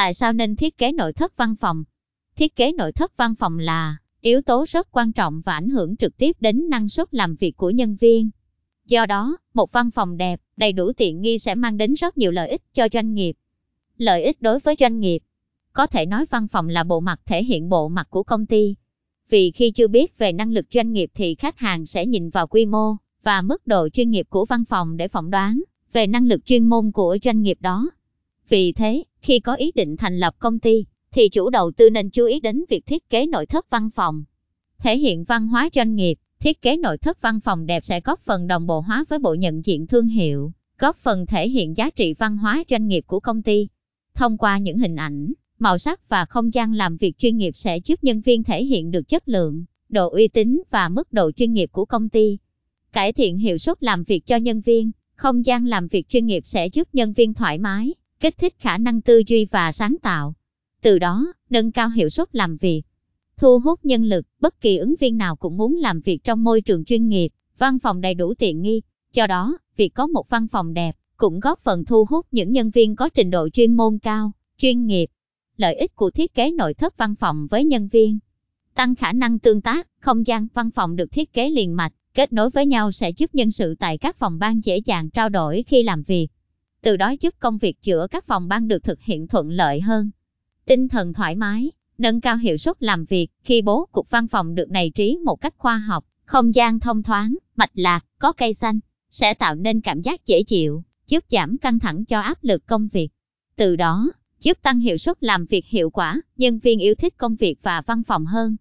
Tại sao nên thiết kế nội thất văn phòng? Thiết kế nội thất văn phòng là yếu tố rất quan trọng và ảnh hưởng trực tiếp đến năng suất làm việc của nhân viên. Do đó, một văn phòng đẹp, đầy đủ tiện nghi sẽ mang đến rất nhiều lợi ích cho doanh nghiệp. Lợi ích đối với doanh nghiệp Có thể nói văn phòng là bộ mặt thể hiện bộ mặt của công ty. Vì khi chưa biết về năng lực doanh nghiệp thì khách hàng sẽ nhìn vào quy mô và mức độ chuyên nghiệp của văn phòng để phỏng đoán về năng lực chuyên môn của doanh nghiệp đó. Vì thế, khi có ý định thành lập công ty, thì chủ đầu tư nên chú ý đến việc thiết kế nội thất văn phòng. Thể hiện văn hóa doanh nghiệp, thiết kế nội thất văn phòng đẹp sẽ góp phần đồng bộ hóa với bộ nhận diện thương hiệu, góp phần thể hiện giá trị văn hóa doanh nghiệp của công ty. Thông qua những hình ảnh, màu sắc và không gian làm việc chuyên nghiệp sẽ giúp nhân viên thể hiện được chất lượng, độ uy tín và mức độ chuyên nghiệp của công ty. Cải thiện hiệu suất làm việc cho nhân viên, không gian làm việc chuyên nghiệp sẽ giúp nhân viên thoải mái, kích thích khả năng tư duy và sáng tạo. Từ đó, nâng cao hiệu suất làm việc. Thu hút nhân lực, bất kỳ ứng viên nào cũng muốn làm việc trong môi trường chuyên nghiệp, văn phòng đầy đủ tiện nghi. Do đó, việc có một văn phòng đẹp cũng góp phần thu hút những nhân viên có trình độ chuyên môn cao, chuyên nghiệp. Lợi ích của thiết kế nội thất văn phòng với nhân viên Tăng khả năng tương tác, không gian văn phòng được thiết kế liền mạch, kết nối với nhau sẽ giúp nhân sự tại các phòng ban dễ dàng trao đổi khi làm việc. Từ đó giúp công việc chữa các phòng ban được thực hiện thuận lợi hơn. Tinh thần thoải mái, nâng cao hiệu suất làm việc khi bố cục văn phòng được này trí một cách khoa học, không gian thông thoáng, mạch lạc, có cây xanh, sẽ tạo nên cảm giác dễ chịu, giúp giảm căng thẳng cho áp lực công việc. Từ đó, giúp tăng hiệu suất làm việc hiệu quả, nhân viên yêu thích công việc và văn phòng hơn.